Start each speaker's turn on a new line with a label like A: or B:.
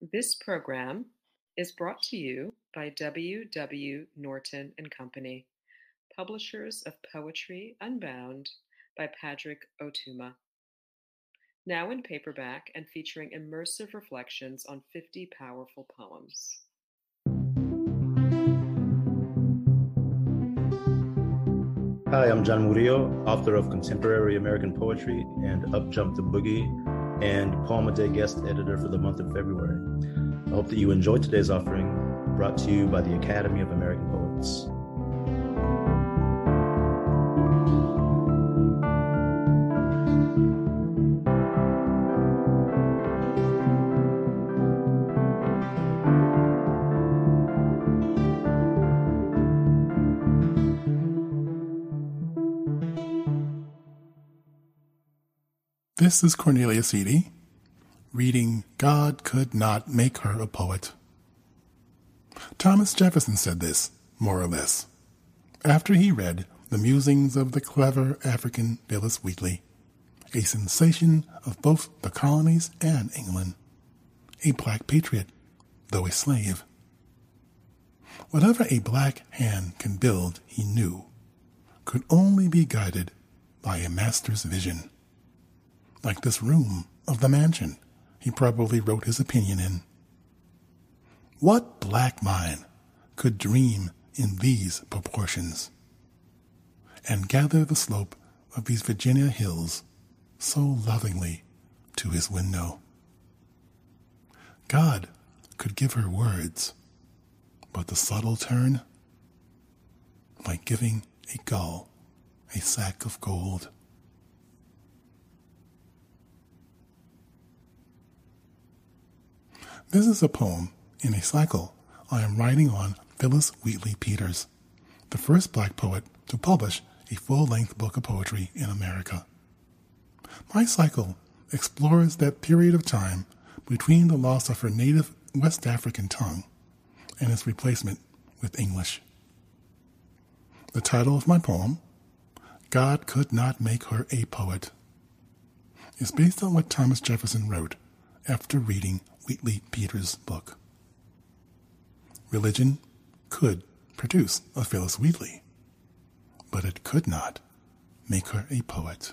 A: This program is brought to you by W. W. Norton and Company, publishers of Poetry Unbound by Padraig Ó Tuama. Now in paperback and featuring immersive reflections on 50 powerful poems.
B: Hi, I'm John Murillo, author of Kontemporary Amerikan Poetry and Up Jump the Boogie, and Poem a Day guest editor for the month of February. I hope that you enjoyed today's offering, brought to you by the Academy of American Poets.
C: This is Cornelia Eady reading God Could Not Make Her a Poet. Thomas Jefferson said this, more or less, after he read the musings of the clever African Phillis Wheatley, a sensation of both the colonies and England, a black patriot, though a slave. Whatever a black hand can build, he knew, could only be guided by a master's vision like this room of the mansion he probably wrote his opinion in. What black mind could dream in these proportions and gather the slope of these Virginia hills so lovingly to his window? God could give her words, but the subtle turn, like giving a gull a sack of gold. This is a poem in a cycle I am writing on Phillis Wheatley Peters, the first black poet to publish a full length book of poetry in America. My cycle explores that period of time between the loss of her native West African tongue and its replacement with English. The title of my poem, God Could Not Make Her a Poet, is based on what Thomas Jefferson wrote after reading Wheatley Peters' book. Religion could produce a Phillis Wheatley, but it could not make her a poet.